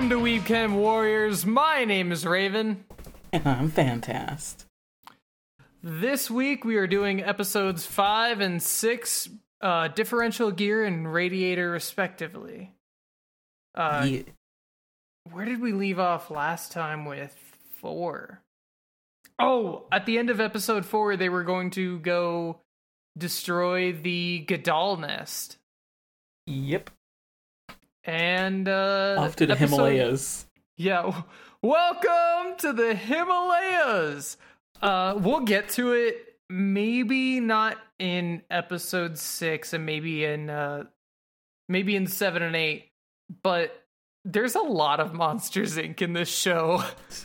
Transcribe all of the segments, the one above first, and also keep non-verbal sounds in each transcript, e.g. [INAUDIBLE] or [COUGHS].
Welcome to Weebcam Warriors. My name is Raven. And [LAUGHS] I'm Fantast. This week we are doing episodes 5 and 6, uh, differential gear and radiator, respectively. Uh, Yeah. Where did we leave off last time with 4? Oh, at the end of episode 4, they were going to go destroy the Gadal nest. Yep. And, uh. Off to the episode- Himalayas. Yeah. Welcome to the Himalayas. Uh we'll get to it maybe not in episode 6 and maybe in uh maybe in 7 and 8, but there's a lot of Monsters Inc in this show. [LAUGHS]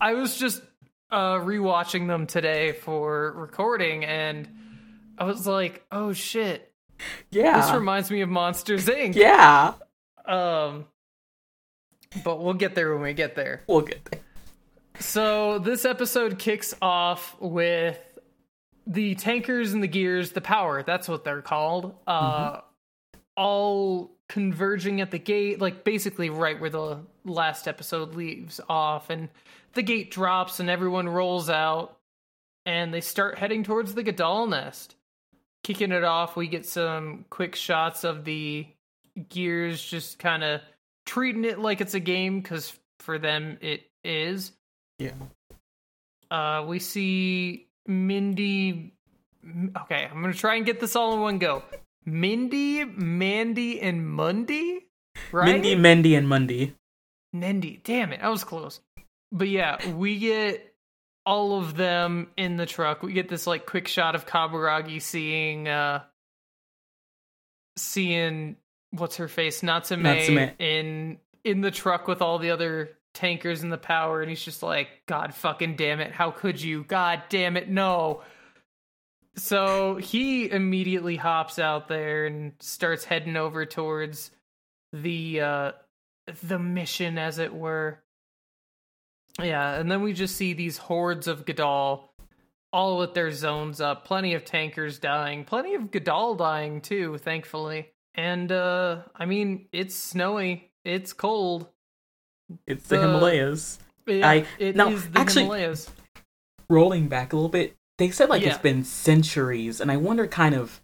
I was just uh rewatching them today for recording and I was like, "Oh shit. This reminds me of Monsters Inc." yeah. Um, but we'll get there when we get there. We'll get there. So this episode kicks off with the tankers and the gears, the power. That's what they're called. Uh, all converging at the gate, like basically right where the last episode leaves off, and the gate drops and everyone rolls out, and they start heading towards the Gadal nest. Kicking it off, we get some quick shots of the gears just kind of treating it like it's a game because for them it is. Yeah. Uh, we see Mindy. Okay, I'm gonna try and get this all in one go. Mindy, Mandy, and Mundy, right? Mindy, Mendy, and Mundy. Nendy. Damn it, I was close. But yeah, we get all of them in the truck. We get this like quick shot of Kaburagi seeing uh seeing what's her face, Natsume, Natsume. in in the truck with all the other tankers in the power, and he's just like, God fucking damn it, how could you? God damn it, no. So he immediately hops out there and starts heading over towards the uh the mission as it were. Yeah, and then we just see these hordes of Gadal all with their zones up, plenty of tankers dying, plenty of Gadal dying too, thankfully. And uh I mean, it's snowy, it's cold. It's the The- Himalayas. Yeah, I- it no, is the actually- Himalayas. Rolling back a little bit, they said like Yeah. it's been centuries, and I wonder kind of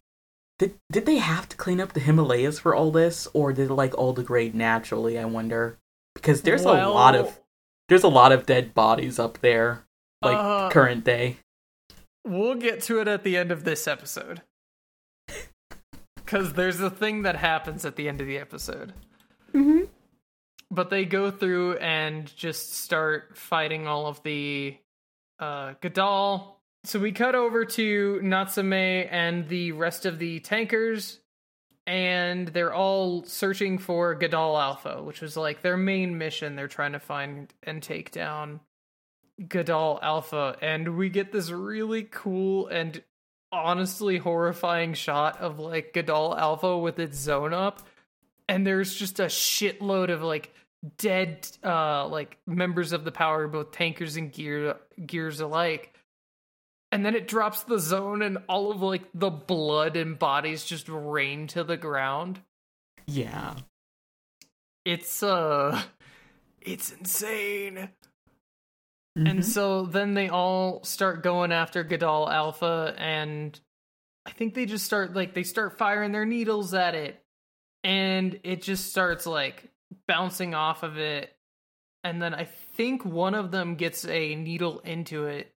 did did they have to clean up the Himalayas for all this, or did it like all degrade naturally? I wonder because there's a lot of there's a lot of dead bodies up there, like Uh, current day. We'll get to it at the end of this episode. [LAUGHS] Because there's a thing that happens at the end of the episode. Mm-hmm. But they go through and just start fighting all of the uh, Gadal. So we cut over to Natsume and the rest of the tankers, and they're all searching for Gadal Alpha, which was like their main mission. They're trying to find and take down Gadal Alpha, and we get this really cool and honestly horrifying shot of like Gadal Alpha with its zone up, and there's just a shitload of like dead uh like members of the power, both tankers and gear gears alike. And then it drops the zone and all of like the blood and bodies just rain to the ground. Yeah. It's uh it's insane. Mhm. And so then they all start going after Gadal Alpha, and I think they just start like they start firing their needles at it, and it just starts like bouncing off of it. And then I think one of them gets a needle into it,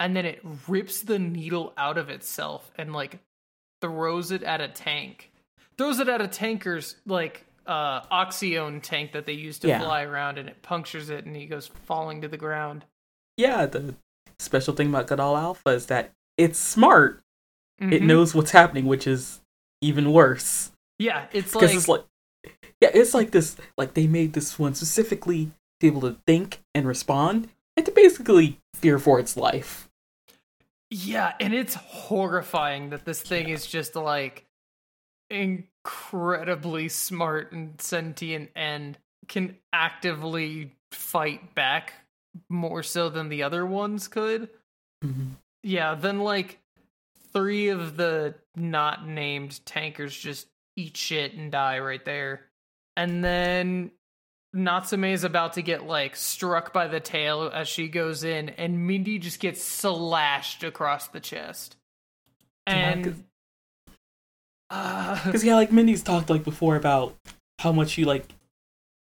and then it rips the needle out of itself and like throws it at a tank. Throws it at a tanker's like uh oxyone tank that they use to Yeah. fly around and it punctures it and he goes falling to the ground. yeah, the special thing about Godal Alpha is that it's smart. It Mhm. knows what's happening, which is even worse. Yeah, it's like, it's like, yeah, it's like this. Like they made this one specifically to be able to think and respond, and to basically fear for its life. Yeah, and it's horrifying that this thing is just like incredibly smart and sentient and can actively fight back more so than the other ones could. Mhm. Yeah, then like three of the not named tankers just eat shit and die right there. And then Natsume is about to get like struck by the tail as she goes in, and Mindy just gets slashed across the chest. And because uh, yeah, like Mindy's talked like before about how much you like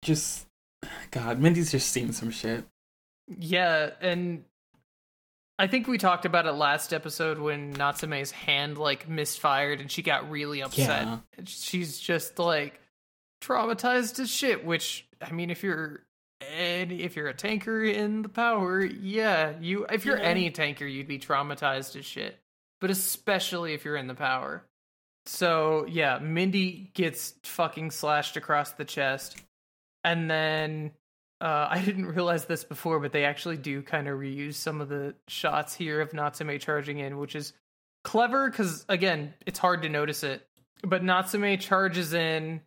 just God, Mindy's just seen some shit. Yeah, and I think we talked about it last episode when Natsume's hand like misfired and she got really upset. Yeah. She's just like traumatized as shit, which I mean if you're any if you're a tanker in the power, yeah, you if you're yeah. any tanker, you'd be traumatized as shit. But especially if you're in the power. So yeah, Mindy gets fucking slashed across the chest. And then uh, [LAUGHS] I didn't realize this before, but they actually do kind of reuse some of the shots here of Natsume charging in, which is clever because again, it's hard to notice it. But Natsume charges in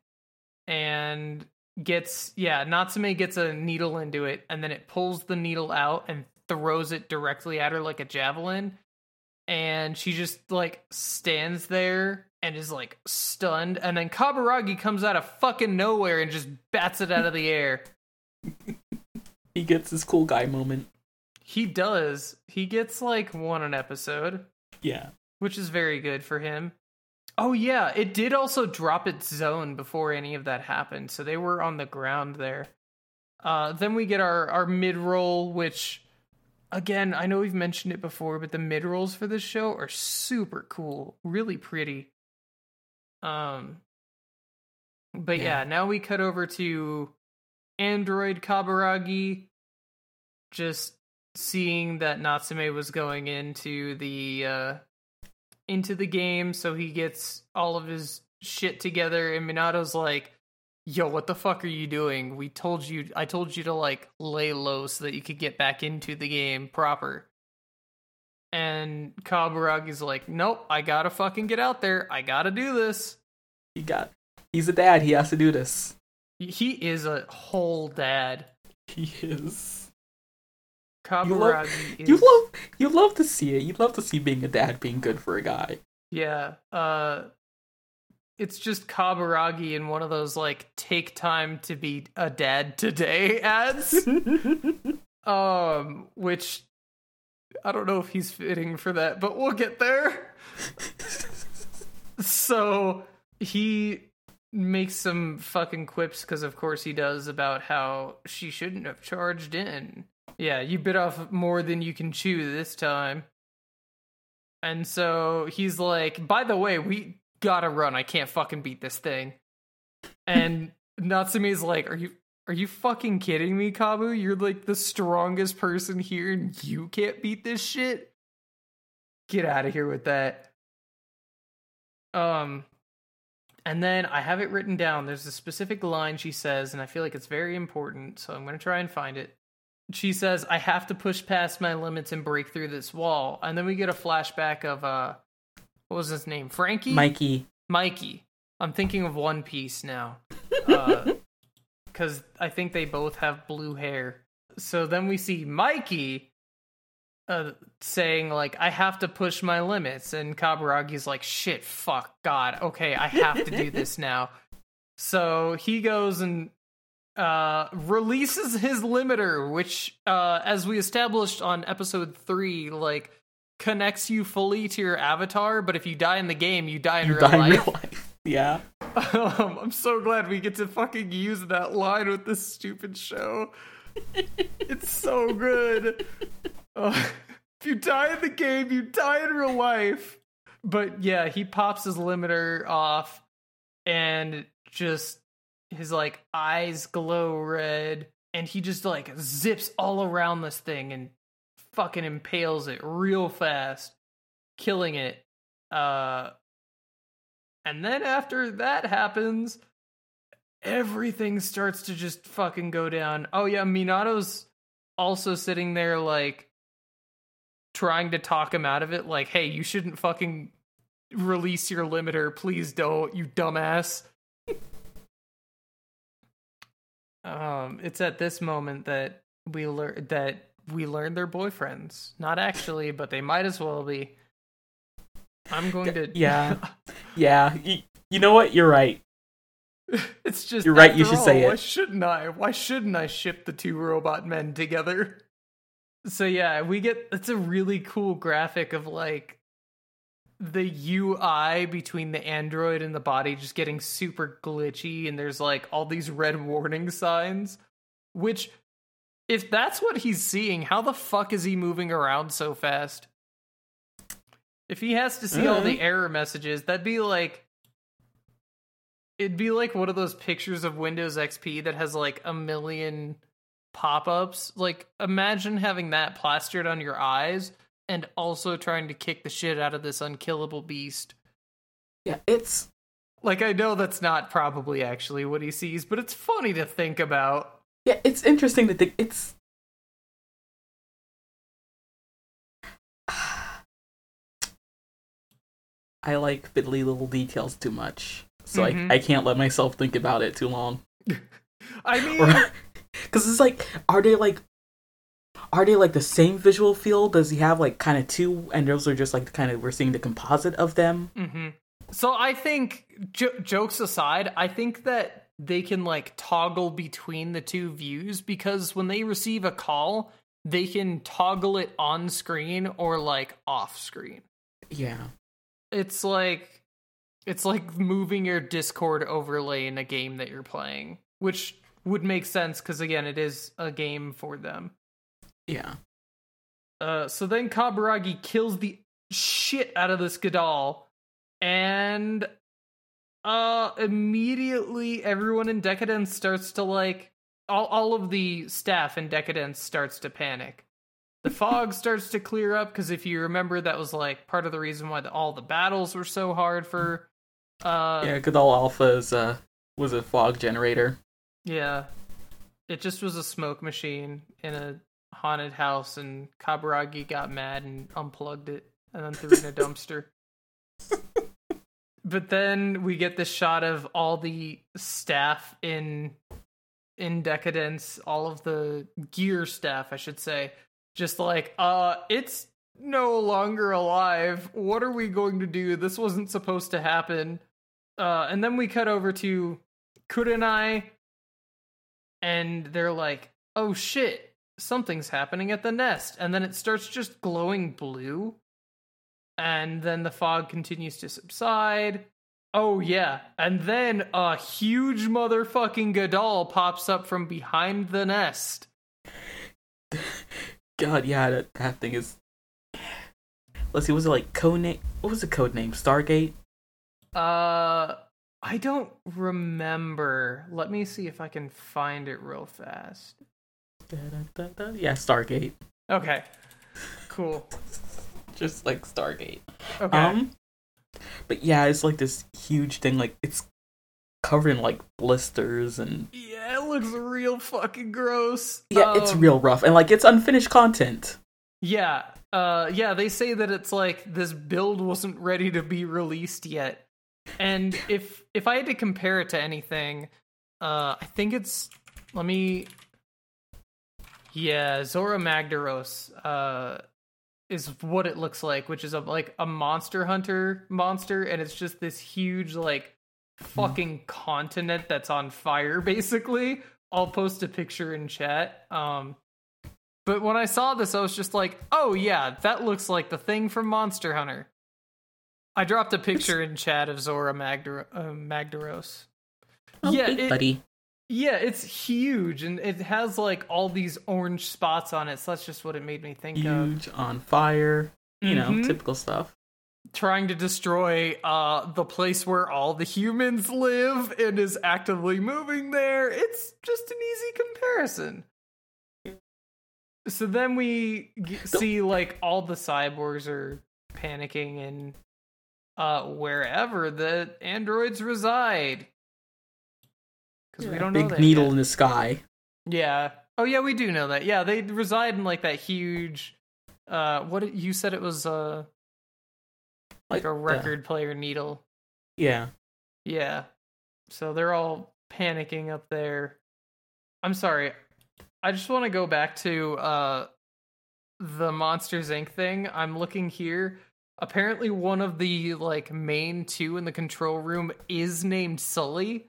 and gets yeah, Natsume gets a needle into it, and then it pulls the needle out and throws it directly at her like a javelin. And she just like stands there and is like stunned, and then Kaburagi comes out of fucking nowhere and just bats it out of the air. [LAUGHS] he gets his cool guy moment. He does. He gets like one an episode. Yeah. Which is very good for him. Oh yeah, it did also drop its zone before any of that happened, so they were on the ground there. Uh, then we get our our mid roll, which again I know we've mentioned it before, but the mid rolls for this show are super cool, really pretty. Um, but yeah. yeah, now we cut over to Android Kaburagi, just seeing that Natsume was going into the uh, into the game, so he gets all of his shit together, and Minato's like, "Yo, what the fuck are you doing? We told you, I told you to like lay low so that you could get back into the game proper." And Kaburagi's like, "Nope, I gotta fucking get out there. I gotta do this." He got. He's a dad. He has to do this. He is a whole dad. He is. Kaburagi you love, [LAUGHS] is... you love you love to see it. You love to see being a dad being good for a guy. Yeah. Uh it's just Kaburagi in one of those like take time to be a dad today [LAUGHS] ads. [LAUGHS] um which I don't know if he's fitting for that, but we'll get there. so he makes some fucking quips because of course he does about how she shouldn't have charged in. Yeah, you bit off more than you can chew this time. And so he's like, by the way, we gotta run. I can't fucking beat this thing. And Natsume's like, Are you are you fucking kidding me, Kabu? You're like the strongest person here and you can't beat this shit? Get out of here with that. Um and then I have it written down. There's a specific line she says, and I feel like it's very important, so I'm going to try and find it. She says, I have to push past my limits and break through this wall. And then we get a flashback of, uh, what was his name? Frankie? Mikey. Mikey. I'm thinking of One Piece now. Because [LAUGHS] uh, I think they both have blue hair. So then we see Mikey uh, saying like I have to push my limits, and Kaburagi's like shit, fuck, God, okay, I have to do this [LAUGHS] now. So he goes and uh, releases his limiter, which, uh, as we established on episode three, like connects you fully to your avatar. But if you die in the game, you die in, you real, die life. in real life. [LAUGHS] Yeah. Um, I'm so glad we get to fucking use that line with this stupid show. [LAUGHS] it's so good. Uh, if you die in the game, you die in real life. But yeah, he pops his limiter off and just his like eyes glow red and he just like zips all around this thing and fucking impales it real fast, killing it. Uh and then after that happens, everything starts to just fucking go down. Oh yeah, Minato's also sitting there like trying to talk him out of it like, "Hey, you shouldn't fucking release your limiter. Please don't, you dumbass." Um, it's at this moment that we learn that we learn they're boyfriends. Not actually, but they might as well be. I'm going to Yeah. [LAUGHS] yeah. You, you know what? You're right. [LAUGHS] It's just You're right, you should say it. Why shouldn't I? Why shouldn't I ship the two robot men together? [LAUGHS] So yeah, we get it's a really cool graphic of like the UI between the android and the body just getting super glitchy and there's like all these red warning signs which if that's what he's seeing, how the fuck is he moving around so fast? If he has to see all the mm-hmm. error messages, that'd be like it'd be like one of those pictures of Windows XP that has like a million pop-ups. Like imagine having that plastered on your eyes and also trying to kick the shit out of this unkillable beast. Yeah, it's Like I know that's not probably actually what he sees, but it's funny to think about. yeah, it's interesting to think it's [SIGHS] I like fiddly little details too much. So Mhm. I, I can't let myself think about it too long. [LAUGHS] I [LAUGHS] mean, Because it's like, are they like, are they like the same visual field? Does he have like kind of two, and those are just like kind of we're seeing the composite of them? hmm So I think, jo- jokes aside, I think that they can like toggle between the two views because when they receive a call, they can toggle it on screen or like off screen. Yeah, It's like it's like moving your Discord overlay in a game that you're playing, which would make sense because again, it is a game for them. Yeah. Uh, so then Kaburagi kills the shit out of this Gadol, and uh, immediately everyone in Decadence starts to like all all of the staff in Decadence starts to panic. The [LAUGHS] fog starts to clear up because if you remember, that was like part of the reason why the, all the battles were so hard for. Uh, Yeah, Godal Alpha is uh was a fog generator. Yeah. It just was a smoke machine in a haunted house, and Kaburagi got mad and unplugged it and then threw it in a [LAUGHS] dumpster. but then we get the shot of all the staff in in decadence, all of the gear staff, I should say, just like, uh, it's no longer alive. What are we going to do? This wasn't supposed to happen. Uh, and then we cut over to Kurenai, and they're like, oh shit, something's happening at the nest. And then it starts just glowing blue. And then the fog continues to subside. Oh, yeah. And then a huge motherfucking Gadol pops up from behind the nest. [LAUGHS] God, yeah, that, that thing is. Let's see, was it like code name? What was the code name? Stargate. Uh, I don't remember. Let me see if I can find it real fast. Yeah, Stargate. Okay. Cool. Just like Stargate. Okay. Um, but yeah, it's like this huge thing. Like it's covered in like blisters and yeah, it looks real fucking gross. yeah, it's Um, real rough and like it's unfinished content. Yeah. Uh yeah, they say that it's like this build wasn't ready to be released yet. And if if I had to compare it to anything, uh I think it's let me Yeah, Zora Magdaros uh is what it looks like, which is a like a monster hunter monster and it's just this huge like fucking continent that's on fire [LAUGHS] basically. I'll post a picture in chat. Um but when I saw this, I was just like, oh yeah, that looks like the thing from Monster Hunter. I dropped a picture in chat of Zora Magdar- uh, Magdaros. Oh, yeah, it- buddy. Yeah, it's huge and it has like all these orange spots on it, so that's just what it made me think of. Huge on fire. You know, Mhm. typical stuff. Trying to destroy uh the place where all the humans live and is actively moving there. It's just an easy comparison. So then we g- see like all the cyborgs are panicking and uh wherever the androids reside. Cuz we don't know big that needle yet. in the sky. Yeah. Oh yeah, we do know that. Yeah, they reside in like that huge uh what you said it was uh like a the- record player needle. yeah. Yeah. So they're all panicking up there. I'm sorry. I just want to go back to uh the Monsters Inc thing. I'm looking here. Apparently one of the like main two in the control room is named Sully.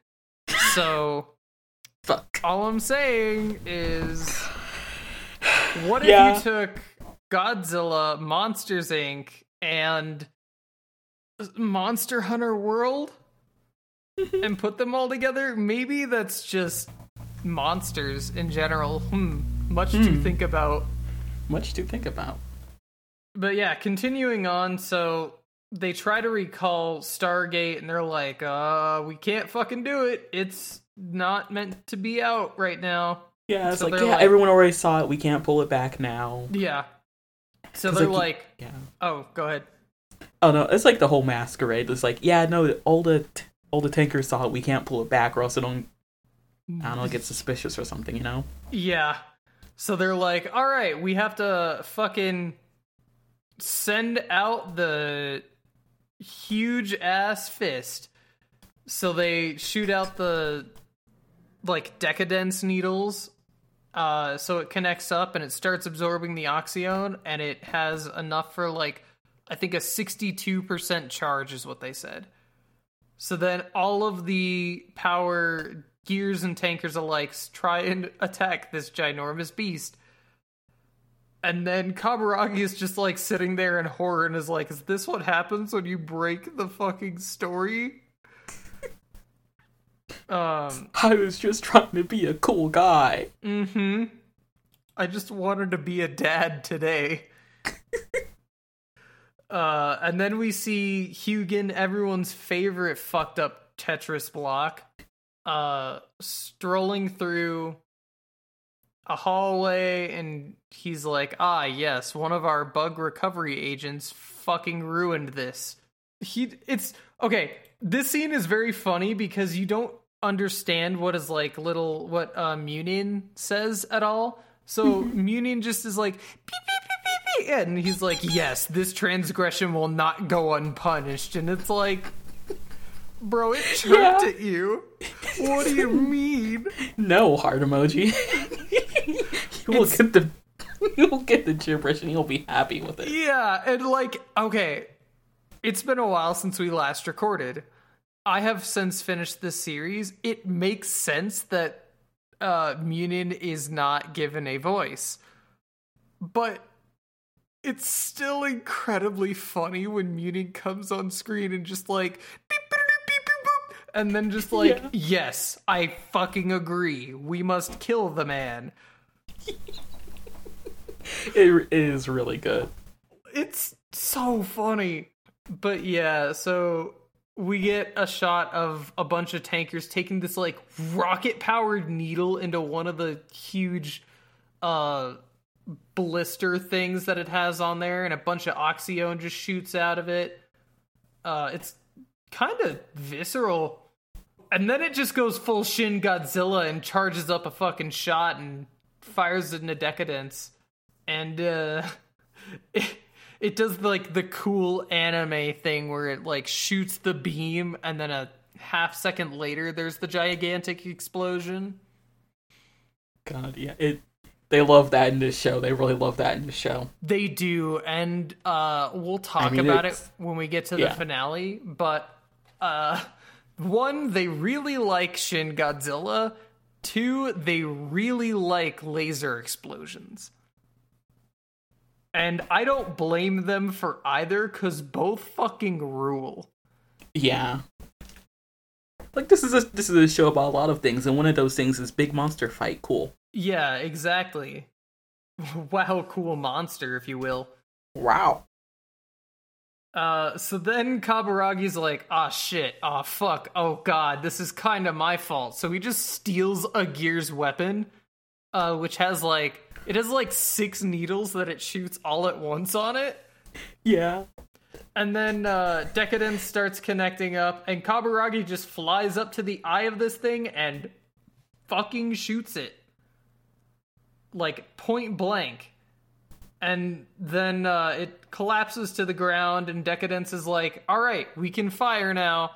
So, Fuck. all I'm saying is, what if Yeah. you took Godzilla, Monsters Inc., and Monster Hunter World and put them all together? Maybe that's just monsters in general. Hmm. Much to Hmm. think about. Much to think about. But yeah, continuing on, so they try to recall Stargate and they're like, uh, we can't fucking do it. It's not meant to be out right now. Yeah, it's So like yeah, like- everyone already saw it. We can't pull it back now. Yeah. So they're like, like, Yeah. oh, go ahead. Oh no, it's like the whole masquerade. It's like yeah, no, all the t- all the tankers saw it. We can't pull it back, or else it don't. I don't know, get suspicious or something. You know. Yeah. So they're like, all right, we have to fucking send out the huge ass fist. So they shoot out the like decadence needles. Uh, so it connects up and it starts absorbing the oxyone, and it has enough for like I think a sixty-two percent charge is what they said. So then all of the power gears and tankers alike try and [LAUGHS] attack this ginormous beast. And then Kaburagi is just like sitting there in horror and is like, Is this what happens when you break the fucking story? [LAUGHS] um, I was just trying to be a cool guy. mm hmm. I just wanted to be a dad today. [LAUGHS] uh, and then we see Hugin, everyone's favorite fucked up Tetris block, uh, strolling through a hallway, and he's like, "Ah, yes, one of our bug recovery agents fucking ruined this." He, it's okay. This scene is very funny because you don't understand what is like little what uh, Munin says at all. So [LAUGHS] Munin just is like, beep, beep, beep, beep, beep, and he's like, "Yes, this transgression will not go unpunished," and it's like. Bro, it choked Yeah. at you. What do you mean? [LAUGHS] No heart emoji. [LAUGHS] [LAUGHS] you will get the [LAUGHS] you will get the gibberish and you'll be happy with it. Yeah, and like, okay, it's been a while since we last recorded. I have since finished this series. It makes sense that uh Munin is not given a voice. But it's still incredibly funny when Munin comes on screen and just like beep, boop, beep, beep, boop, and then just like, [LAUGHS] Yeah. yes, I fucking agree. We must kill the man. [LAUGHS] It is really good. it's so funny. But yeah, so we get a shot of a bunch of tankers taking this like rocket powered needle into one of the huge uh blister things that it has on there and a bunch of oxyone just shoots out of it. Uh it's kind of visceral. And then it just goes full Shin Godzilla and charges up a fucking shot and fires it into decadence. And uh [LAUGHS] it, it does like the cool anime thing where it like shoots the beam and then a half second later there's the gigantic explosion. God, yeah. It they love that in this show. They really love that in the show. They do, and uh, we'll talk mean, about it when we get to the yeah. finale. But uh, one, they really like Shin Godzilla. Two, they really like laser explosions. And I don't blame them for either, because both fucking rule. Yeah. Like this is a this is a show about a lot of things, and one of those things is big monster fight. Cool. Yeah, exactly. [LAUGHS] wow, cool monster, if you will. Wow. Uh, so then Kaburagi's like, ah, shit, ah, fuck, oh god, this is kind of my fault. So he just steals a Gears weapon, uh, which has like, it has like six needles that it shoots all at once on it. Yeah. And then uh, Decadence starts connecting up, and Kaburagi just flies up to the eye of this thing and fucking shoots it. Like point blank. And then uh, it collapses to the ground, and Decadence is like, alright, we can fire now.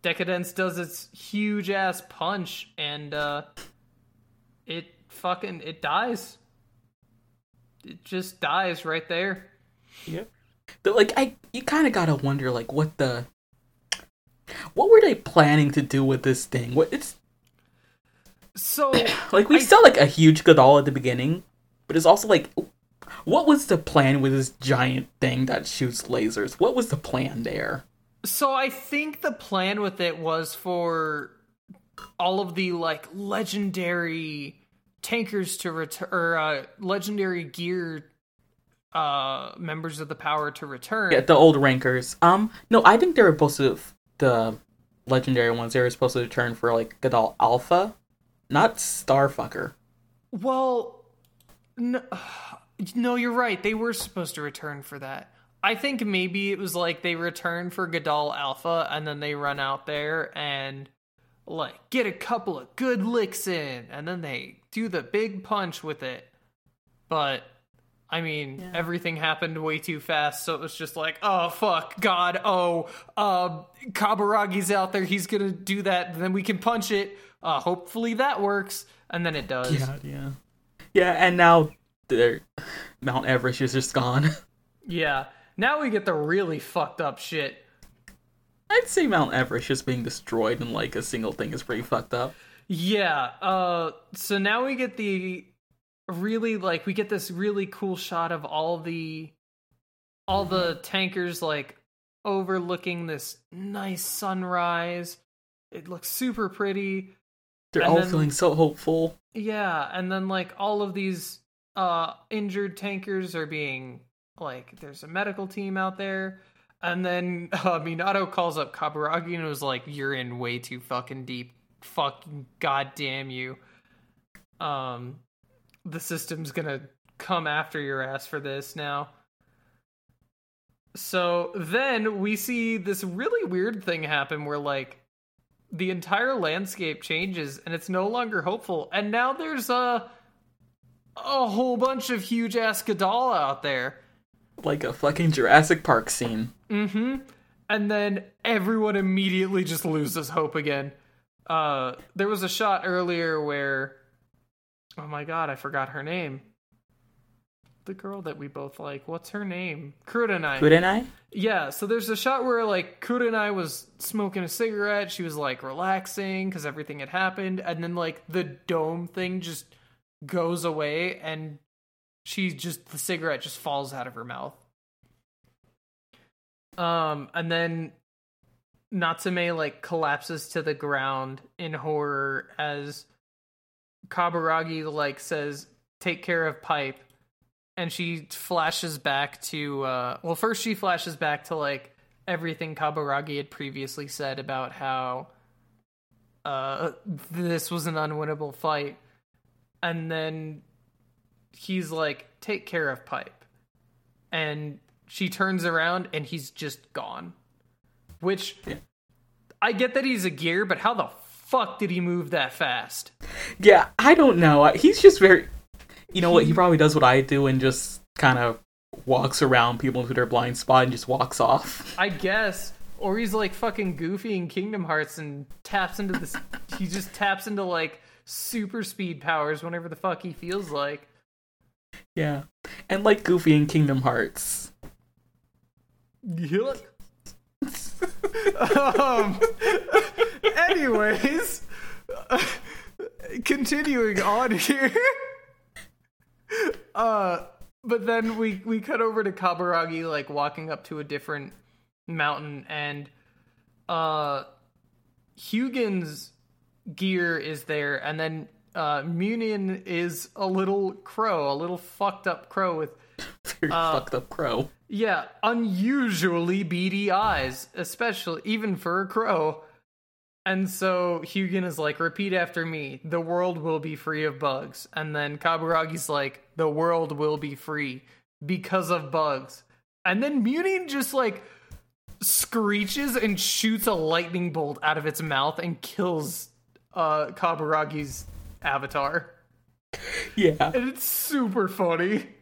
Decadence does its huge ass punch, and uh, it fucking it dies. It just dies right there. Yep. But like I you kinda gotta wonder like what the what were they planning to do with this thing? What it's So [COUGHS] like we I- saw like a huge Godal at the beginning, but it's also like what was the plan with this giant thing that shoots lasers? What was the plan there? So I think the plan with it was for all of the like legendary tankers to return or uh, legendary gear uh members of the power to return. Yeah, the old rankers. Um, no, I think they were supposed to the legendary ones. They were supposed to return for like Godal Alpha, not Starfucker. Well, no, no, you're right. They were supposed to return for that. I think maybe it was like they return for Godal Alpha and then they run out there and like get a couple of good licks in and then they do the big punch with it. But I mean, Yeah. everything happened way too fast, so it was just like, oh fuck, God, oh, uh, Kaburagi's out there, he's gonna do that, then we can punch it. Uh, hopefully that works, and then it does. yeah, yeah. And now they're Mount Everest is just gone. [LAUGHS] Yeah. Now we get the really fucked up shit. I'd say Mount Everest just being destroyed and like a single thing is pretty fucked up. Yeah. Uh so now we get the really like we get this really cool shot of all the all the tankers like overlooking this nice sunrise. It looks super pretty. They're And all then- feeling so hopeful. Yeah, and then like all of these uh injured tankers are being like there's a medical team out there. And then [LAUGHS] uh, Minato calls up Kaburagi and was like, "You're in way too fucking deep. Fucking goddamn you. Um, the system's gonna come after your ass for this now." So then we see this really weird thing happen where like the entire landscape changes and it's no longer hopeful. And now there's a a whole bunch of huge ass out there. Like a fucking Jurassic Park scene. Mm-hmm. And then everyone immediately just loses hope again. Uh there was a shot earlier where oh my god, I forgot her name. The girl that we both like. What's her name? Kurenai. Couldn't Yeah, so there's a shot where like Kurenai was smoking a cigarette. She was like relaxing because everything had happened, and then like the dome thing just goes away, and she just the cigarette just falls out of her mouth. Um, and then Natsume like collapses to the ground in horror as Kaburagi like says, "Take care of Pipe." and she flashes back to uh well first she flashes back to like everything Kaburagi had previously said about how uh this was an unwinnable fight and then he's like take care of pipe and she turns around and he's just gone which Yeah. I get that he's a gear but how the fuck did he move that fast Yeah, I don't know. He's just very. You know what? He hmm. probably does what I do and just kind of walks around people into their blind spot and just walks off. I guess. Or he's like fucking goofy in Kingdom Hearts and taps into this. he just taps into like super speed powers whenever the fuck he feels like. Yeah, and like Goofy in Kingdom Hearts. Yuck. um. Anyways, continuing on here. Uh, but then we we cut over to Kaburagi like walking up to a different mountain, and uh, Hugin's gear is there, and then uh, Munin is a little crow, a little fucked up crow with [LAUGHS] Very Uh, fucked up crow. yeah, unusually beady eyes, especially even for a crow. And so Hugin is like, repeat after me, the world will be free of bugs. And then Kaburagi's like, the world will be free because of bugs. And then Munin just like screeches and shoots a lightning bolt out of its mouth and kills uh Kaburagi's avatar. Yeah, And it's super funny. [LAUGHS]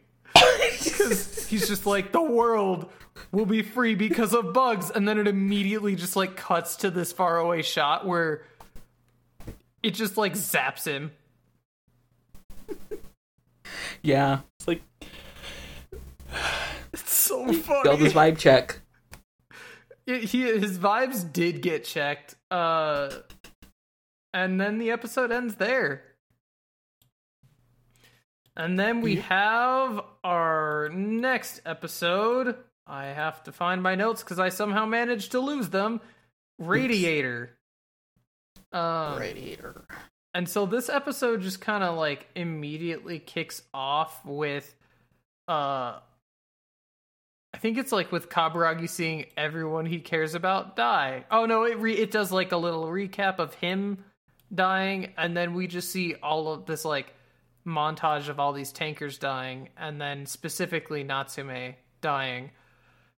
Because he's just like, the world will be free because of bugs. And then it immediately just like cuts to this faraway shot where it just like zaps him. yeah. It's like [SIGHS] It's so [SIGHS] failed his funny. vibe check. It- he, his vibes did get checked. Uh, And then the episode ends there. And then we have our next episode. I have to find my notes because I somehow managed to lose them. Radiator. Um, Radiator. and so this episode just kind of like immediately kicks off with uh I think it's like with Kaburagi seeing everyone he cares about die. Oh no, it re- it does like a little recap of him dying and then we just see all of this like montage of all these tankers dying and then specifically Natsume dying.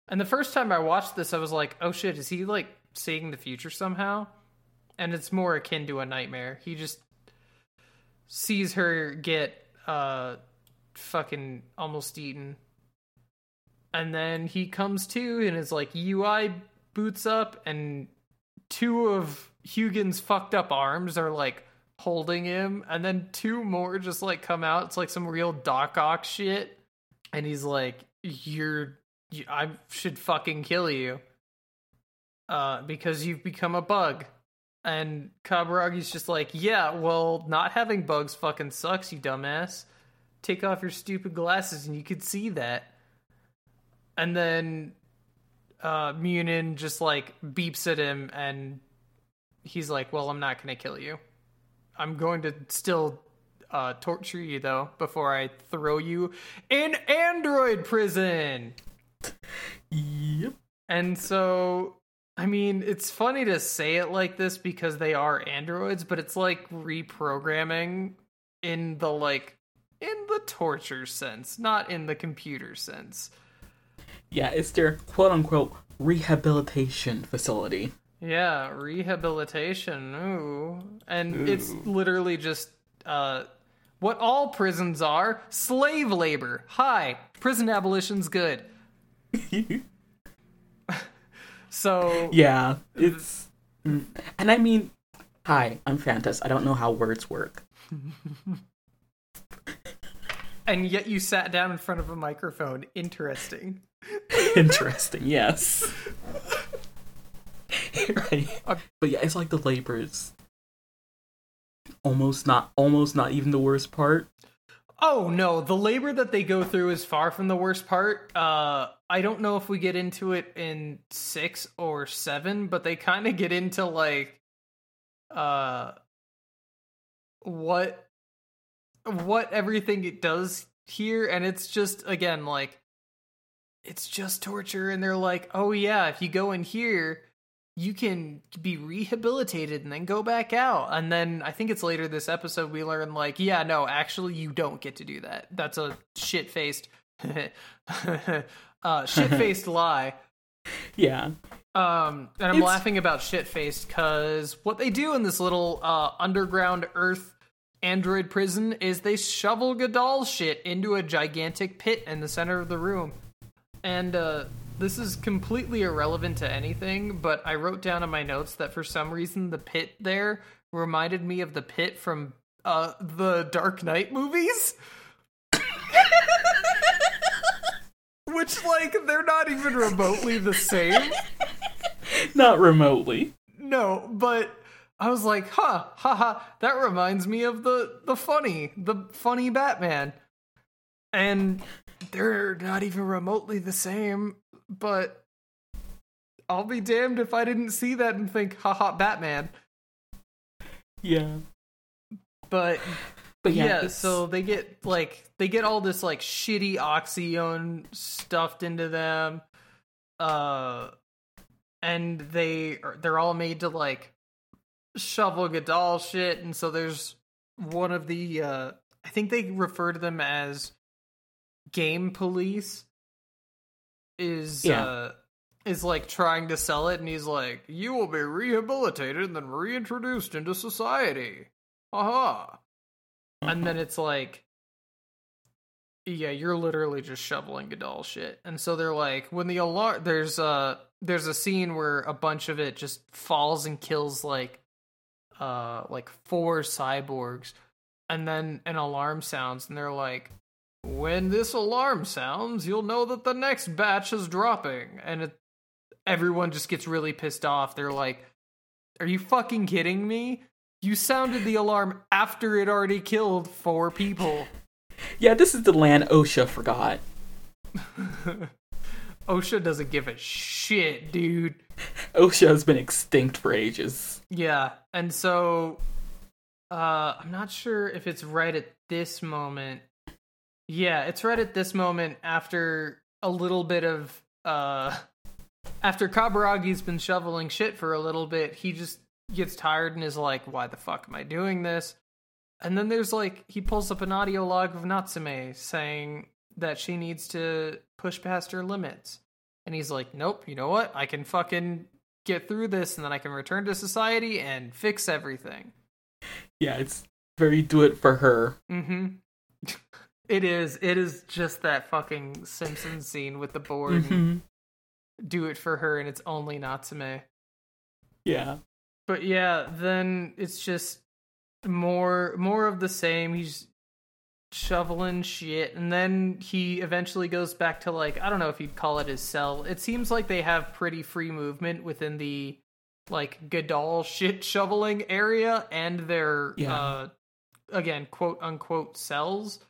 And the first time I watched this I was like, "Oh shit, is he like seeing the future somehow?" And it's more akin to a nightmare. He just sees her get uh fucking almost eaten. And then he comes to and his like UI boots up and two of Hugin's fucked up arms are like holding him and then two more just like come out. It's like some real Doc Ock shit. And he's like, You're you, I should fucking kill you. Uh, because you've become a bug. And Kaburagi's just like, yeah, well, not having bugs fucking sucks, you dumbass. Take off your stupid glasses and you could see that. And then uh Munin just like beeps at him and he's like, well, I'm not gonna kill you. I'm going to still uh torture you though before I throw you in android prison. Yep. And so, I mean, it's funny to say it like this because they are androids, but it's like reprogramming in the like in the torture sense, not in the computer sense. Yeah, it's their quote unquote rehabilitation facility. Yeah, rehabilitation. Ooh. And it's literally just uh what all prisons are, slave labor. Hi, prison abolition's good. [LAUGHS] So yeah, it's. mm. And I mean, hi, I'm Fantas. I don't know how words work. [LAUGHS] and yet you sat down in front of a microphone. Interesting. [LAUGHS] Interesting, yes. [LAUGHS] right. But yeah, it's like the labor's almost not almost not even the worst part. Oh no, the labor that they go through is far from the worst part. Uh I don't know if we get into it in 6 or 7, but they kind of get into like uh what what everything it does here and it's just again like it's just torture and they're like, "Oh yeah, if you go in here, you can be rehabilitated and then go back out. And then I think it's later this episode we learn like, yeah, no, actually you don't get to do that. That's a shit faced [LAUGHS] uh shit faced [LAUGHS] lie. Yeah. Um and I'm It's- laughing about shit faced because what they do in this little uh underground earth android prison is they shovel Gadal shit into a gigantic pit in the center of the room. And uh this is completely irrelevant to anything, but I wrote down in my notes that for some reason the pit there reminded me of the pit from uh the Dark Knight movies. [LAUGHS] Which like they're not even remotely the same. Not remotely. No, but I was like, huh, haha, that reminds me of the the funny, the funny Batman. And they're not even remotely the same, but I'll be damned if I didn't see that and think, haha, Batman. Yeah. But But yeah, yeah, so they get like they get all this like shitty oxyone stuffed into them. Uh and they are they're all made to like shovel Gadal shit and so there's one of the uh I think they refer to them as game police is Yeah. uh is like trying to sell it and he's like you will be rehabilitated and then reintroduced into society. Aha. And then it's like yeah, you're literally just shoveling Gadal shit. And so they're like when the alarm there's a there's a scene where a bunch of it just falls and kills like uh like four cyborgs and then an alarm sounds and they're like when this alarm sounds, you'll know that the next batch is dropping and it everyone just gets really pissed off. They're like are you fucking kidding me? You sounded the alarm after it already killed four people. [LAUGHS] Yeah, this is the land OSHA forgot. [LAUGHS] OSHA doesn't give a shit, dude. [LAUGHS] OSHA has been extinct for ages. Yeah, and so uh I'm not sure if it's right at this moment. Yeah, it's right at this moment after a little bit of uh after Kaburagi's been shoveling shit for a little bit, he just gets tired and is like, "Why the fuck am I doing this?" And then there's like he pulls up an audio log of Natsume saying that she needs to push past her limits. And he's like, "Nope, you know what? I can fucking get through this and then I can return to society and fix everything." Yeah, it's very do it for her. Mhm. [LAUGHS] it is. It is just that fucking Simpsons scene with the board. Mm-hmm. do it for her and it's only Natsume. Yeah. But yeah, then it's just more more of the same. He's shoveling shit and then he eventually goes back to like I don't know if you'd call it his cell. It seems like they have pretty free movement within the like Gadoll shit shoveling area and their Yeah. uh again quote unquote cells.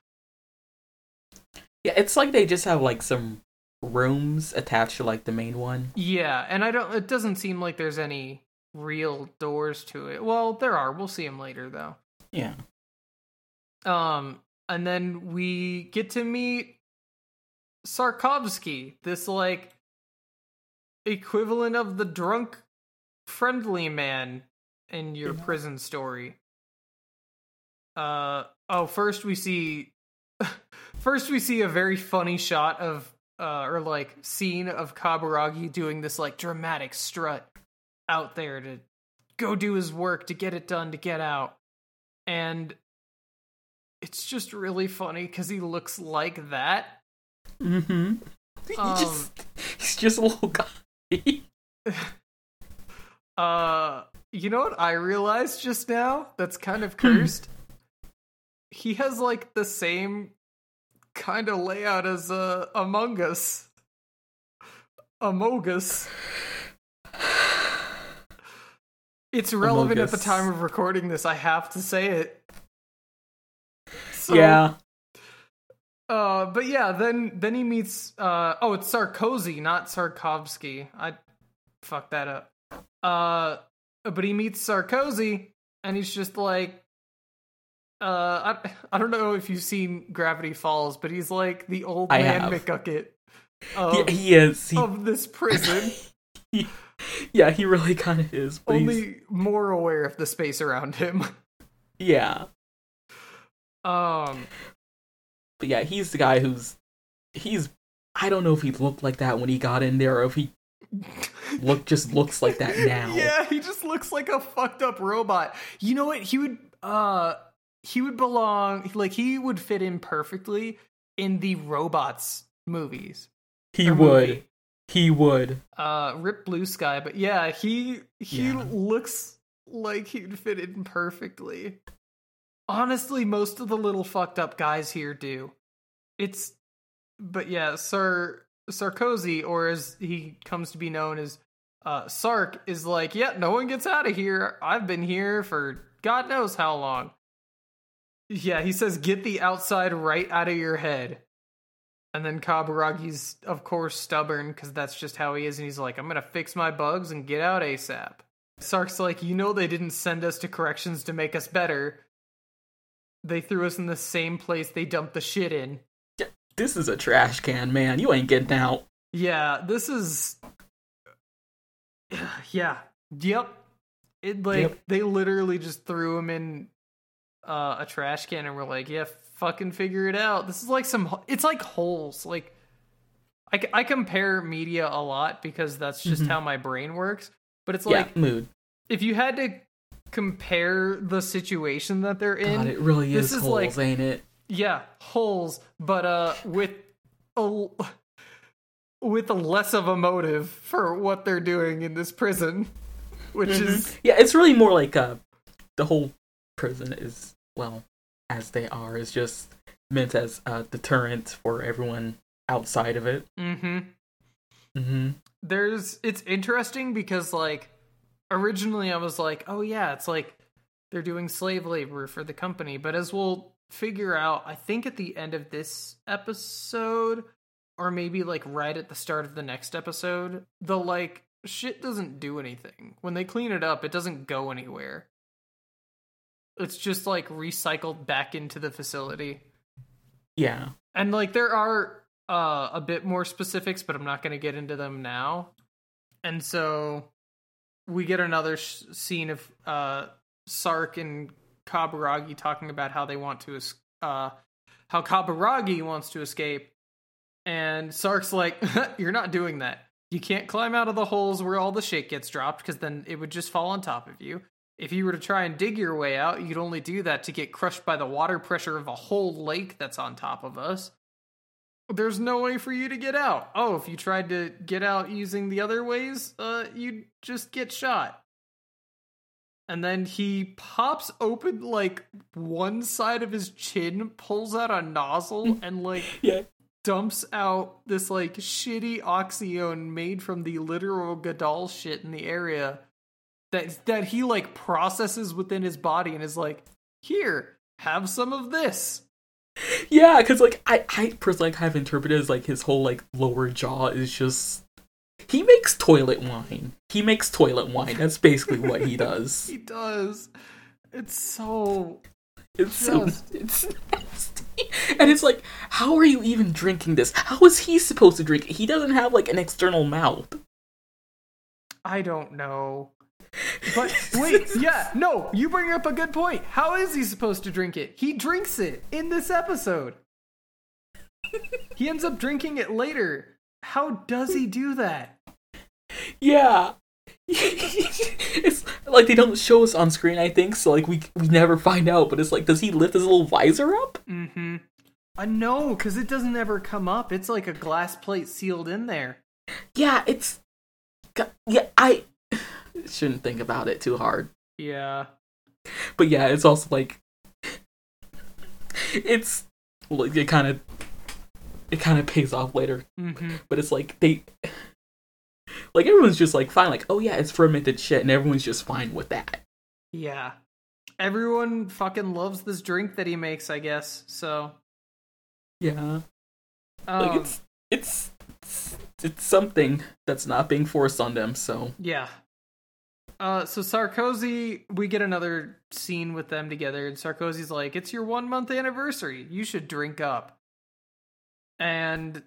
Yeah, it's like they just have like some rooms attached to like the main one. Yeah, and I don't it doesn't seem like there's any real doors to it. Well, there are. We'll see them later though. Yeah. Um, and then we get to meet Sarkovsky, this like equivalent of the drunk friendly man in your Yeah. prison story. Uh oh, first we see [LAUGHS] first we see a very funny shot of uh or like scene of Kaburagi doing this like dramatic strut out there to go do his work to get it done to get out. And it's just really funny because he looks like that. Mm-hmm. He Um, just he's just a little guy. [LAUGHS] Uh, you know what I realized just now? That's kind of Hmm. cursed. he has like the same kind of layout as uh, Among Us. Among Us. It's relevant at the time of recording this. I have to say it. So, yeah. Uh, but yeah, then then he meets. Uh, oh, it's Sarkozy, not Sarkovsky. I fucked that up. Uh, but he meets Sarkozy, and he's just like, uh, I I don't know if you've seen Gravity Falls, but he's like the old I man have. McGucket He, of, he is. He, of this prison. [LAUGHS] yeah, he really kind of is. But he's, only more aware of the space around him. yeah. Um, But yeah, he's the guy who's he's I don't know if he looked like that when he got in there or if he [LAUGHS] look just looks like that now. Yeah, he just looks like a fucked up robot. You know what? He would uh he would belong like he would fit in perfectly in the robots movies. he would. movie. He would. Uh Rip Blue Sky, but yeah, he he Yeah. looks like he'd fit in perfectly. Honestly, most of the little fucked up guys here do. It's but yeah, Sir Sarkozy, or as he comes to be known as uh, Sark, is like, yeah, no one gets out of here. I've been here for God knows how long. Yeah, he says, get the outside right out of your head. And then Kaburagi's, of course, stubborn because that's just how he is. And he's like, I'm going to fix my bugs and get out ASAP. Sark's like, you know, they didn't send us to corrections to make us better. They threw us in the same place they dumped the shit in. This is a trash can, man. You ain't getting out. Yeah, this is. [SIGHS] Yeah. Yep. It like Yep. they literally just threw him in uh, a trash can and we're like, "Yeah, fucking figure it out." This is like some. It's like holes. Like, I compare media a lot because that's just Mhm. how my brain works. But it's yeah, like mood. if you had to compare the situation that they're in, God, it really this is, is holes, like- ain't it? yeah, holes, but uh with a with a less of a motive for what they're doing in this prison, which is Yeah, it's really more like uh the whole prison is well, as they are, is just meant as a deterrent for everyone outside of it. mhm. Mm-hmm. There's it's interesting because like originally I was like, "Oh yeah, it's like they're doing slave labor for the company. But as we'll figure out, I think at the end of this episode, or maybe like right at the start of the next episode, the like shit doesn't do anything. When they clean it up, it doesn't go anywhere. It's just like recycled back into the facility. Yeah. And like there are uh a bit more specifics, but I'm not going to get into them now. And so we get another sh- scene of uh Sark and Kaburagi talking about how they want to es- uh how Kaburagi wants to escape. And Sark's like, [LAUGHS] "You're not doing that. You can't climb out of the holes where all the shit gets dropped because then it would just fall on top of you. If you were to try and dig your way out, you'd only do that to get crushed by the water pressure of a whole lake that's on top of us. There's no way for you to get out. Oh, if you tried to get out using the other ways, uh, you'd just get shot. And then he pops open like one side of his chin, pulls out a nozzle, [LAUGHS] and like Yeah. dumps out this like shitty oxyone made from the literal Gadoll shit in the area that that he like processes within his body and is like, here, have some of this. Yeah, because like I, I personally have interpreted as like his whole like lower jaw is just he makes toilet wine. He makes toilet wine. That's basically what he does. [LAUGHS] He does. It's so It's so [LAUGHS] it's nasty. And it's like, how are you even drinking this? How is he supposed to drink it? He doesn't have like an external mouth. I don't know. But [LAUGHS] wait, yeah, no, you bring up a good point. How is he supposed to drink it? He drinks it in this episode. he ends up drinking it later. How does he do that? Yeah. [LAUGHS] it's like they don't show us on screen, I think, so like we we never find out, but it's like does he lift his little visor up? Mm-hmm. Uh, no, because it doesn't ever come up. It's like a glass plate sealed in there. Yeah, it's yeah, I shouldn't think about it too hard. Yeah. But yeah, it's also like it's like it kind of it kind of pays off later, Mm-hmm. but it's like they like everyone's just like fine like oh yeah, it's fermented shit and everyone's just fine with that. Yeah. Everyone fucking loves this drink that he makes, I guess. So, Yeah. Like um, it's it's it's, it's something that's not being forced on them, so yeah. Uh, so Sarkozy, we get another scene with them together, and Sarkozy's like, "It's your one month anniversary. You should drink up." And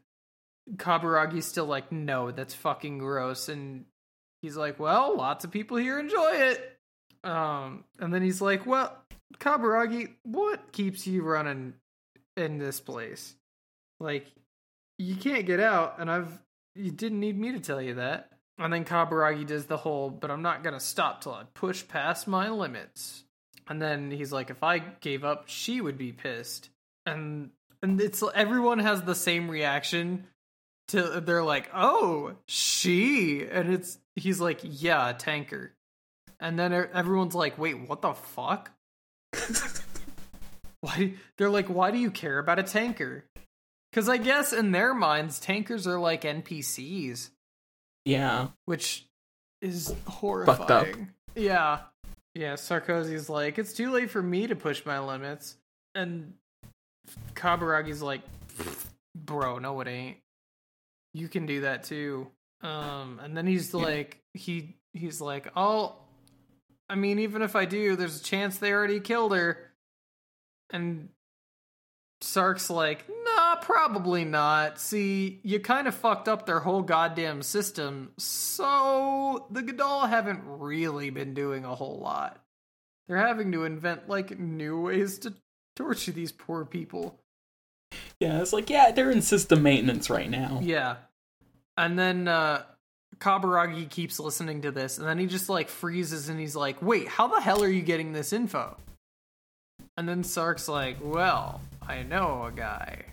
Kaburagi's still like, "No, that's fucking gross." And he's like, "Well, lots of people here enjoy it." Um, and then he's like, "Well, Kaburagi, what keeps you running in this place? Like, you can't get out, and I've you didn't need me to tell you that." And then Kaburagi does the whole, but I'm not gonna stop till I push past my limits. And then he's like, if I gave up, she would be pissed. And and it's everyone has the same reaction to they're like, oh, she, and it's he's like, yeah, tanker. And then everyone's like, wait, what the fuck? [LAUGHS] Why? They're like, why do you care about a tanker? Because I guess in their minds, tankers are like NPCs yeah. which is horrifying. Fucked up. Yeah. Yeah, Sarkozy's like, it's too late for me to push my limits. And Kaburagi's like, bro, no it ain't. You can do that too. Um and then he's like he he's like, "Oh, I mean even if I do, there's a chance they already killed her." And Sark's like, nah, probably not. See, you kind of fucked up their whole goddamn system, so the Gadoll haven't really been doing a whole lot. They're having to invent, like, new ways to torture these poor people. Yeah, it's like yeah, they're in system maintenance right now. Yeah. And then, uh, Kaburagi keeps listening to this, and then he just, like, freezes and he's like, wait, how the hell are you getting this info? And then Sark's like, well, I know a guy,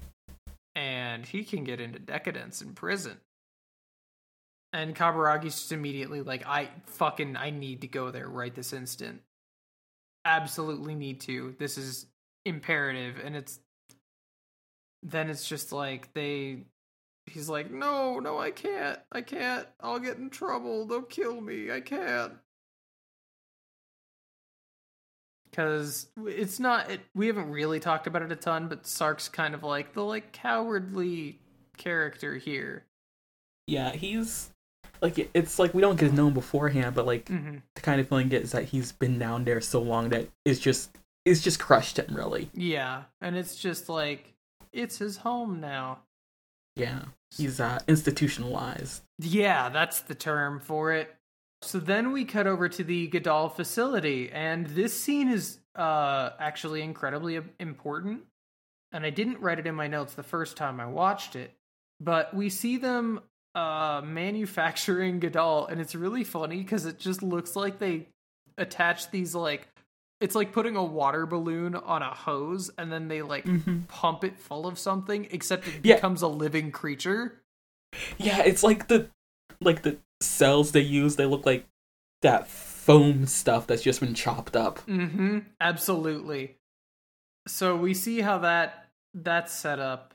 and he can get into decadence in prison. And Kaburagi's just immediately like, I fucking, I need to go there right this instant. Absolutely need to. This is imperative. And it's, then it's just like, they, he's like, no, no, I can't. I can't. I'll get in trouble. They'll kill me. I can't. Because it's not. It, we haven't really talked about it a ton, but Sark's kind of like the like cowardly character here. Yeah, he's like it's like we don't get to know him beforehand, but like mm-hmm. the kind of feeling is that he's been down there so long that it's just it's just crushed him really. Yeah, and it's just like it's his home now. Yeah, he's uh, institutionalized. Yeah, that's the term for it. So then we cut over to the Gadoll facility, and this scene is uh, actually incredibly important. And I didn't write it in my notes the first time I watched it, but we see them uh, manufacturing Gadoll, and it's really funny because it just looks like they attach these like it's like putting a water balloon on a hose and then they like mm-hmm. pump it full of something except it yeah. becomes a living creature yeah it's like the like the cells they use they look like that foam stuff that's just been chopped up mm-hmm absolutely so we see how that that's set up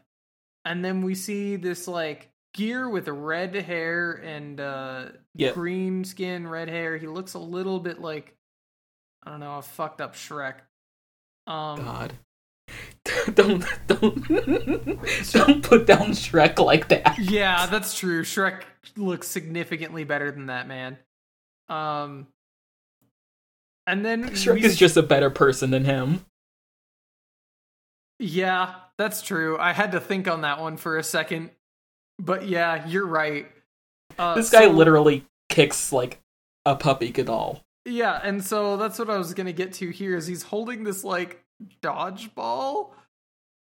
and then we see this like gear with red hair and uh yep. green skin red hair he looks a little bit like I don't know, a fucked up Shrek. Um, God. [LAUGHS] don't don't don't put down Shrek like that. Yeah, that's true. Shrek looks significantly better than that man. Um, and then [LAUGHS] Shrek is just a better person than him. Yeah, that's true. I had to think on that one for a second, but yeah, you're right. Uh, this guy so, literally kicks like a puppy Gadoll. Yeah, and so that's what I was gonna get to here is he's holding this like dodgeball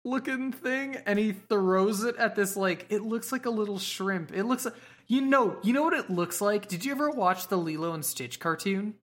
looking thing and he throws it at this like it looks like a little shrimp. It looks like you know, you know what it looks like? Did you ever watch the Lilo and Stitch cartoon?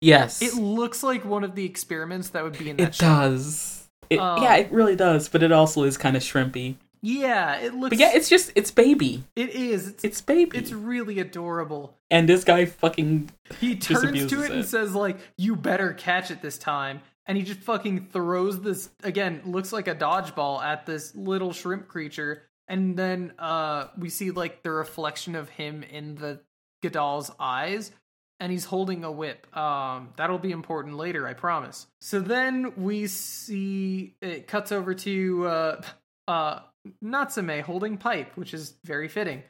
Yes. It looks like one of the experiments that would be in that It show. does. It, um, yeah, it really does, but it also is kind of shrimpy. Yeah, it looks. But yeah, it's just it's baby. It is. It's, it's baby. It's really adorable. And this guy fucking he turns to it, it and says like, "You better catch it this time." And he just fucking throws this again. Looks like a dodgeball at this little shrimp creature, and then uh we see like the reflection of him in the Gadoll's eyes, and he's holding a whip. Um, that'll be important later, I promise. So then we see it cuts over to uh [LAUGHS] uh Natsume holding pipe, which is very fitting.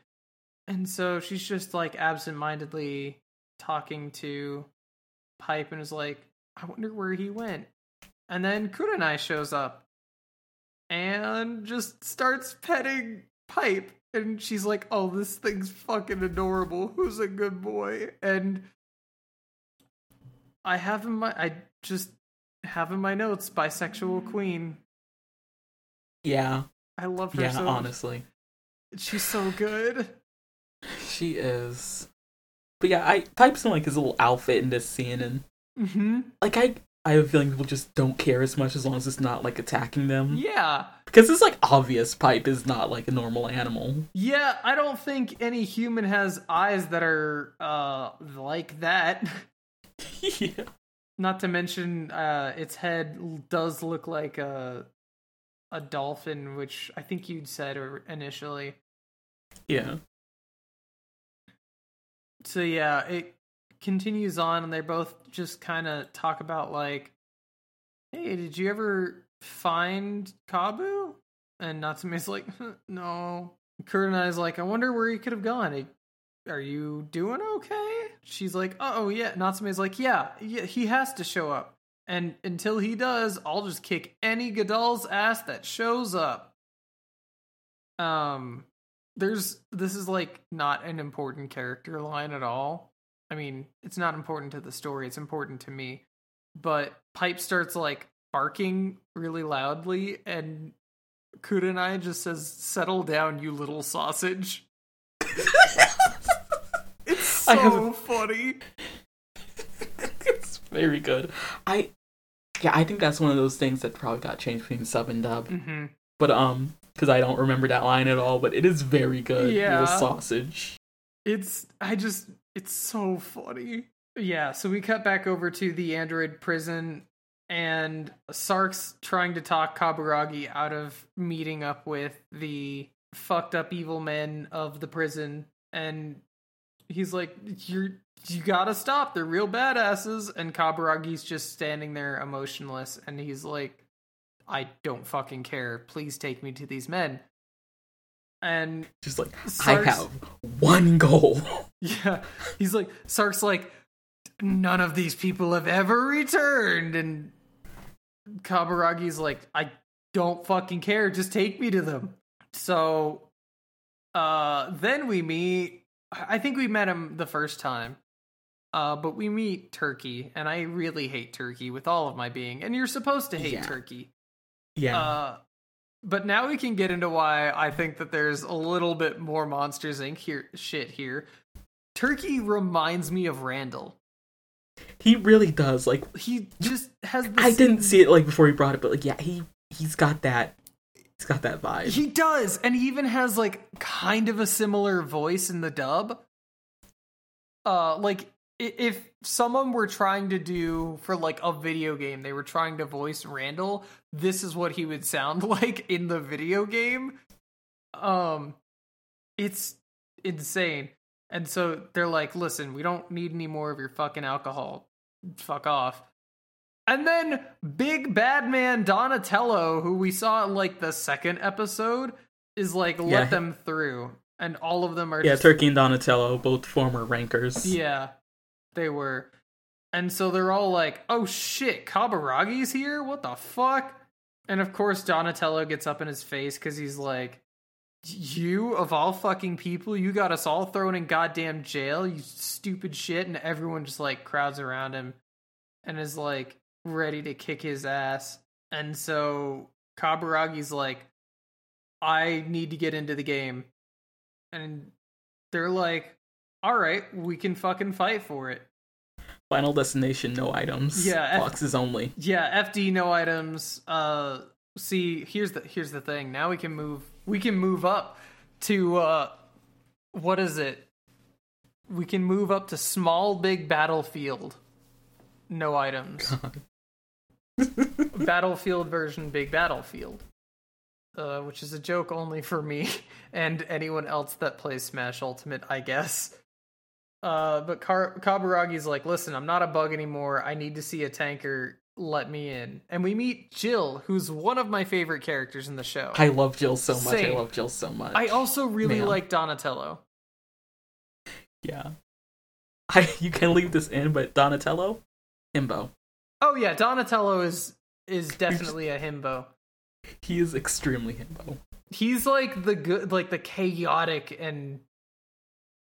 And so she's just like absentmindedly talking to Pipe and is like, I wonder where he went. And then Kurenai shows up and just starts petting Pipe. And she's like, Oh, this thing's fucking adorable. Who's a good boy? And I have in my I just have in my notes bisexual queen. Yeah. I love her yeah, so honestly. She's so good. She is. But yeah, I Pipe's in like his little outfit in this scene and mm-hmm. like I I have a feeling people just don't care as much as long as it's not like attacking them. Yeah. Because it's like obvious Pipe is not like a normal animal. Yeah, I don't think any human has eyes that are uh like that. [LAUGHS] yeah. Not to mention uh its head does look like a a dolphin, which I think you'd said initially. Yeah. So yeah, it continues on, and they both just kind of talk about like, "Hey, did you ever find Kabu?" And Natsume's like, [LAUGHS] "No." Kurenai's like, "I wonder where he could have gone. Are you doing okay?" She's like, "Oh yeah." Natsume's like, "Yeah, yeah, he has to show up." And until he does, I'll just kick any Gadoll's ass that shows up. Um, there's this is like not an important character line at all. I mean, it's not important to the story, it's important to me. But Pipe starts like barking really loudly, and Kurenai just says, Settle down, you little sausage. [LAUGHS] it's so have... funny. it's very good. I yeah, I think that's one of those things that probably got changed between sub and dub. Mm-hmm. But um, because I don't remember that line at all, but it is very good. Yeah, sausage. It's I just it's so funny. Yeah, so we cut back over to the android prison, and Sark's trying to talk Kaburagi out of meeting up with the fucked up evil men of the prison, and he's like, "You're you gotta stop. They're real badasses. And Kaburagi's just standing there emotionless. And he's like, I don't fucking care. Please take me to these men. And just like, Sark's, I have one goal. [LAUGHS] Yeah. He's like, Sark's like, none of these people have ever returned. And Kaburagi's like, I don't fucking care. Just take me to them. So uh then we meet I think we met him the first time. Uh, but we meet Turkey, and I really hate Turkey with all of my being. And you're supposed to hate yeah. Turkey. Yeah. Uh, but now we can get into why I think that there's a little bit more Monsters Inc. here shit here. Turkey reminds me of Randall. He really does. Like he just has. This I same... didn't see it like before he brought it, but like yeah, he he's got that. He's got that vibe. He does, and he even has like kind of a similar voice in the dub. Uh, like if someone were trying to do for like a video game, they were trying to voice Randall, this is what he would sound [LAUGHS] like in the video game. Um it's insane. And so they're like, "Listen, we don't need any more of your fucking alcohol. Fuck off." And then big bad man Donatello, who we saw in like the second episode, is like let yeah. them through and all of them are yeah just... turkey and donatello both former rankers yeah they were. And so they're all like, oh shit, Kaburagi's here? What the fuck? And of course, Donatello gets up in his face because he's like, you of all fucking people, you got us all thrown in goddamn jail, you stupid shit. And everyone just like crowds around him and is like ready to kick his ass. And so Kaburagi's like, I need to get into the game. And they're like, all right, we can fucking fight for it. Final destination, no items. Yeah, F- boxes only. Yeah, FD, no items. Uh, see, here's the here's the thing. Now we can move. We can move up to uh, what is it? We can move up to small, big battlefield. No items. [LAUGHS] [LAUGHS] battlefield version, big battlefield. Uh, which is a joke only for me [LAUGHS] and anyone else that plays Smash Ultimate, I guess. Uh, but Car- Kaburagi's like, listen, I'm not a bug anymore. I need to see a tanker. Let me in. And we meet Jill, who's one of my favorite characters in the show. I love Jill so much. Same. I love Jill so much. I also really Man. like Donatello. Yeah. I [LAUGHS] you can leave this in, but Donatello, himbo. Oh yeah, Donatello is is definitely a himbo. He is extremely himbo. He's like the good, like the chaotic and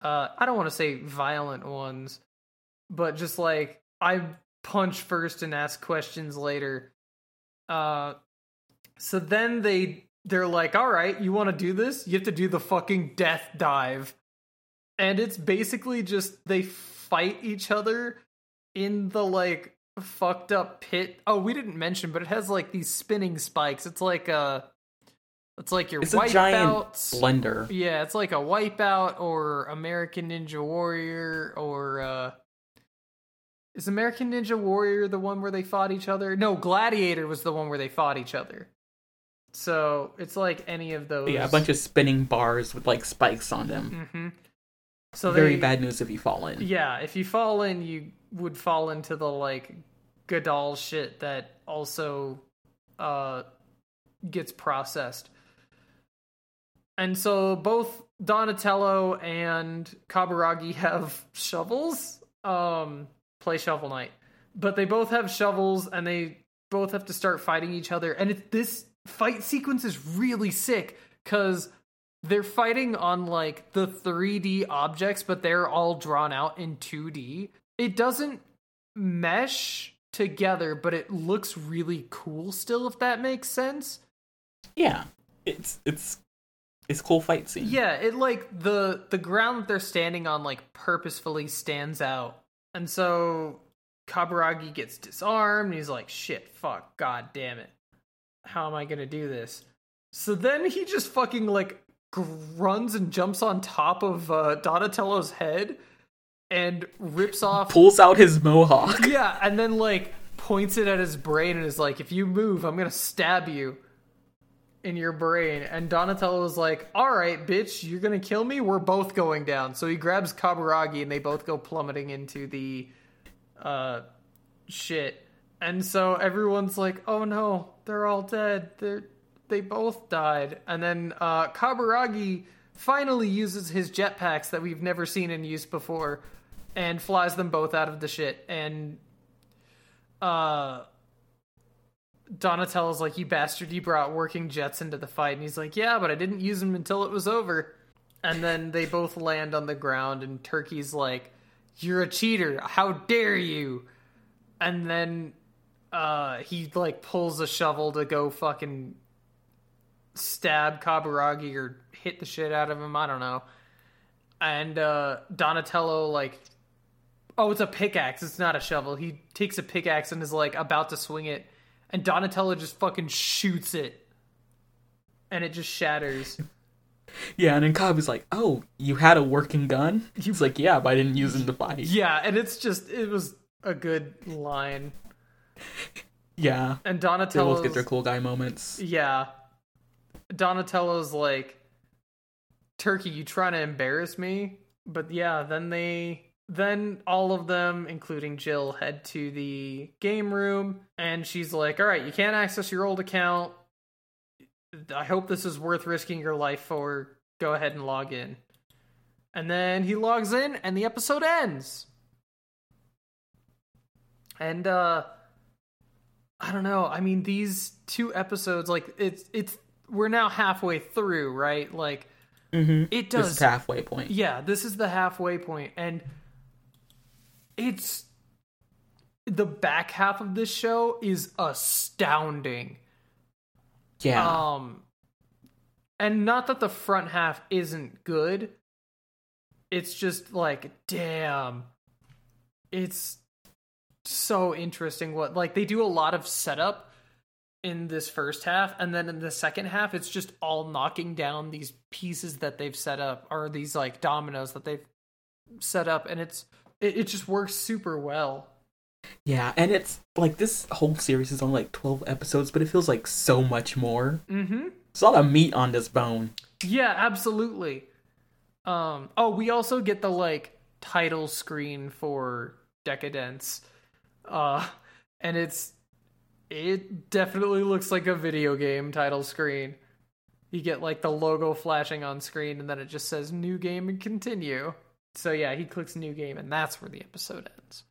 uh I don't want to say violent ones, but just like I punch first and ask questions later. Uh so then they they're like, "All right, you want to do this? You have to do the fucking death dive." And it's basically just they fight each other in the like fucked up pit. Oh, we didn't mention, but it has like these spinning spikes. It's like a it's like your it's a giant blender. Yeah, it's like a wipeout or American Ninja Warrior or uh is American Ninja Warrior the one where they fought each other? No, Gladiator was the one where they fought each other. So it's like any of those. Yeah, a bunch of spinning bars with like spikes on them. Mm-hmm. So very they, bad news if you fall in. Yeah, if you fall in, you would fall into the like Gadoll shit that also uh gets processed. And so both Donatello and Kaburagi have shovels. Um, play Shovel Knight, but they both have shovels, and they both have to start fighting each other. And it, this fight sequence is really sick because they're fighting on like the 3D objects, but they're all drawn out in 2D. It doesn't mesh together, but it looks really cool still, if that makes sense. Yeah, it's it's it's cool fight scene. Yeah, it like the the ground that they're standing on like purposefully stands out, and so Kaburagi gets disarmed. he's like, "Shit, fuck, god damn it, how am I gonna do this?" So then he just fucking like runs and jumps on top of uh, Donatello's head and rips off, pulls out his mohawk. Yeah, and then like points it at his brain and is like, "If you move, I'm gonna stab you." In your brain. And Donatello was like, all right, bitch, you're to kill me? We're both going down. So he grabs Kaburagi and they both go plummeting into the uh, shit. And so everyone's like, oh no, they're all dead. They're, they both died. And then uh, Kaburagi finally uses his jetpacks that we've never seen in use before and flies them both out of the shit. And uh, Donatello's like, "You bastard! You brought working jets into the fight." And he's like, "Yeah, but I didn't use them until it was over." And then they both land on the ground, and Turkey's like, "You're a cheater! How dare you!" And then uh, he like pulls a shovel to go fucking stab Kaburagi or hit the shit out of him. I don't know. And uh, Donatello like, oh, it's a pickaxe. It's not a shovel. He takes a pickaxe and is like about to swing it and Donatello just fucking shoots it, and it just shatters. Yeah, and then Cobb is like, "Oh, you had a working gun?" He's like, "Yeah, but I didn't use it to fight." Yeah, and it's just it was a good line. Yeah, and Donatello both get their cool guy moments. Yeah, Donatello's like, "Turkey, you trying to embarrass me?" But yeah, then they then all of them, including Jill, head to the game room, and she's like, All right, you can't access your old account. I hope this is worth risking your life for. Go ahead and log in. And then he logs in, and the episode ends. And, uh, I don't know. I mean, these two episodes, like, it's, it's, we're now halfway through, right? Like, mm-hmm. it does. This is halfway point. Yeah, this is the halfway point, and it's the back half of this show is astounding. Yeah. Um and not that the front half isn't good. It's just like damn. It's so interesting what like they do a lot of setup in this first half and then in the second half it's just all knocking down these pieces that they've set up or these like dominoes that they've set up and it's it, it just works super well. Yeah, and it's like this whole series is only like 12 episodes, but it feels like so much more. Mm-hmm. There's a lot of meat on this bone. Yeah, absolutely. Um, oh, we also get the like title screen for Decadence. Uh, and it's it definitely looks like a video game title screen. You get like the logo flashing on screen and then it just says new game and continue. So yeah, he clicks new game, and that's where the episode ends.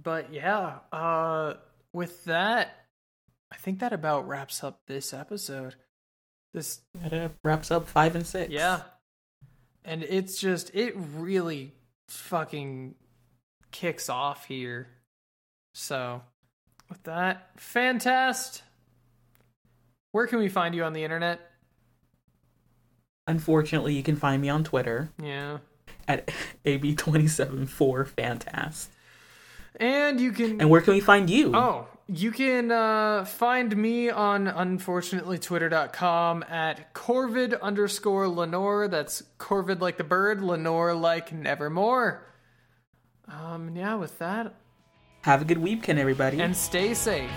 But yeah, uh, with that, I think that about wraps up this episode. This that wraps up five and six. Yeah, and it's just it really fucking kicks off here. So, with that, fantastic. Where can we find you on the internet? Unfortunately, you can find me on Twitter. Yeah. At [LAUGHS] AB274Fantast. And you can. And where can we find you? Oh, you can uh, find me on unfortunately twitter.com at corvid underscore lenore. That's corvid like the bird, lenore like nevermore. Um, yeah, with that. Have a good weekend, everybody. And stay safe.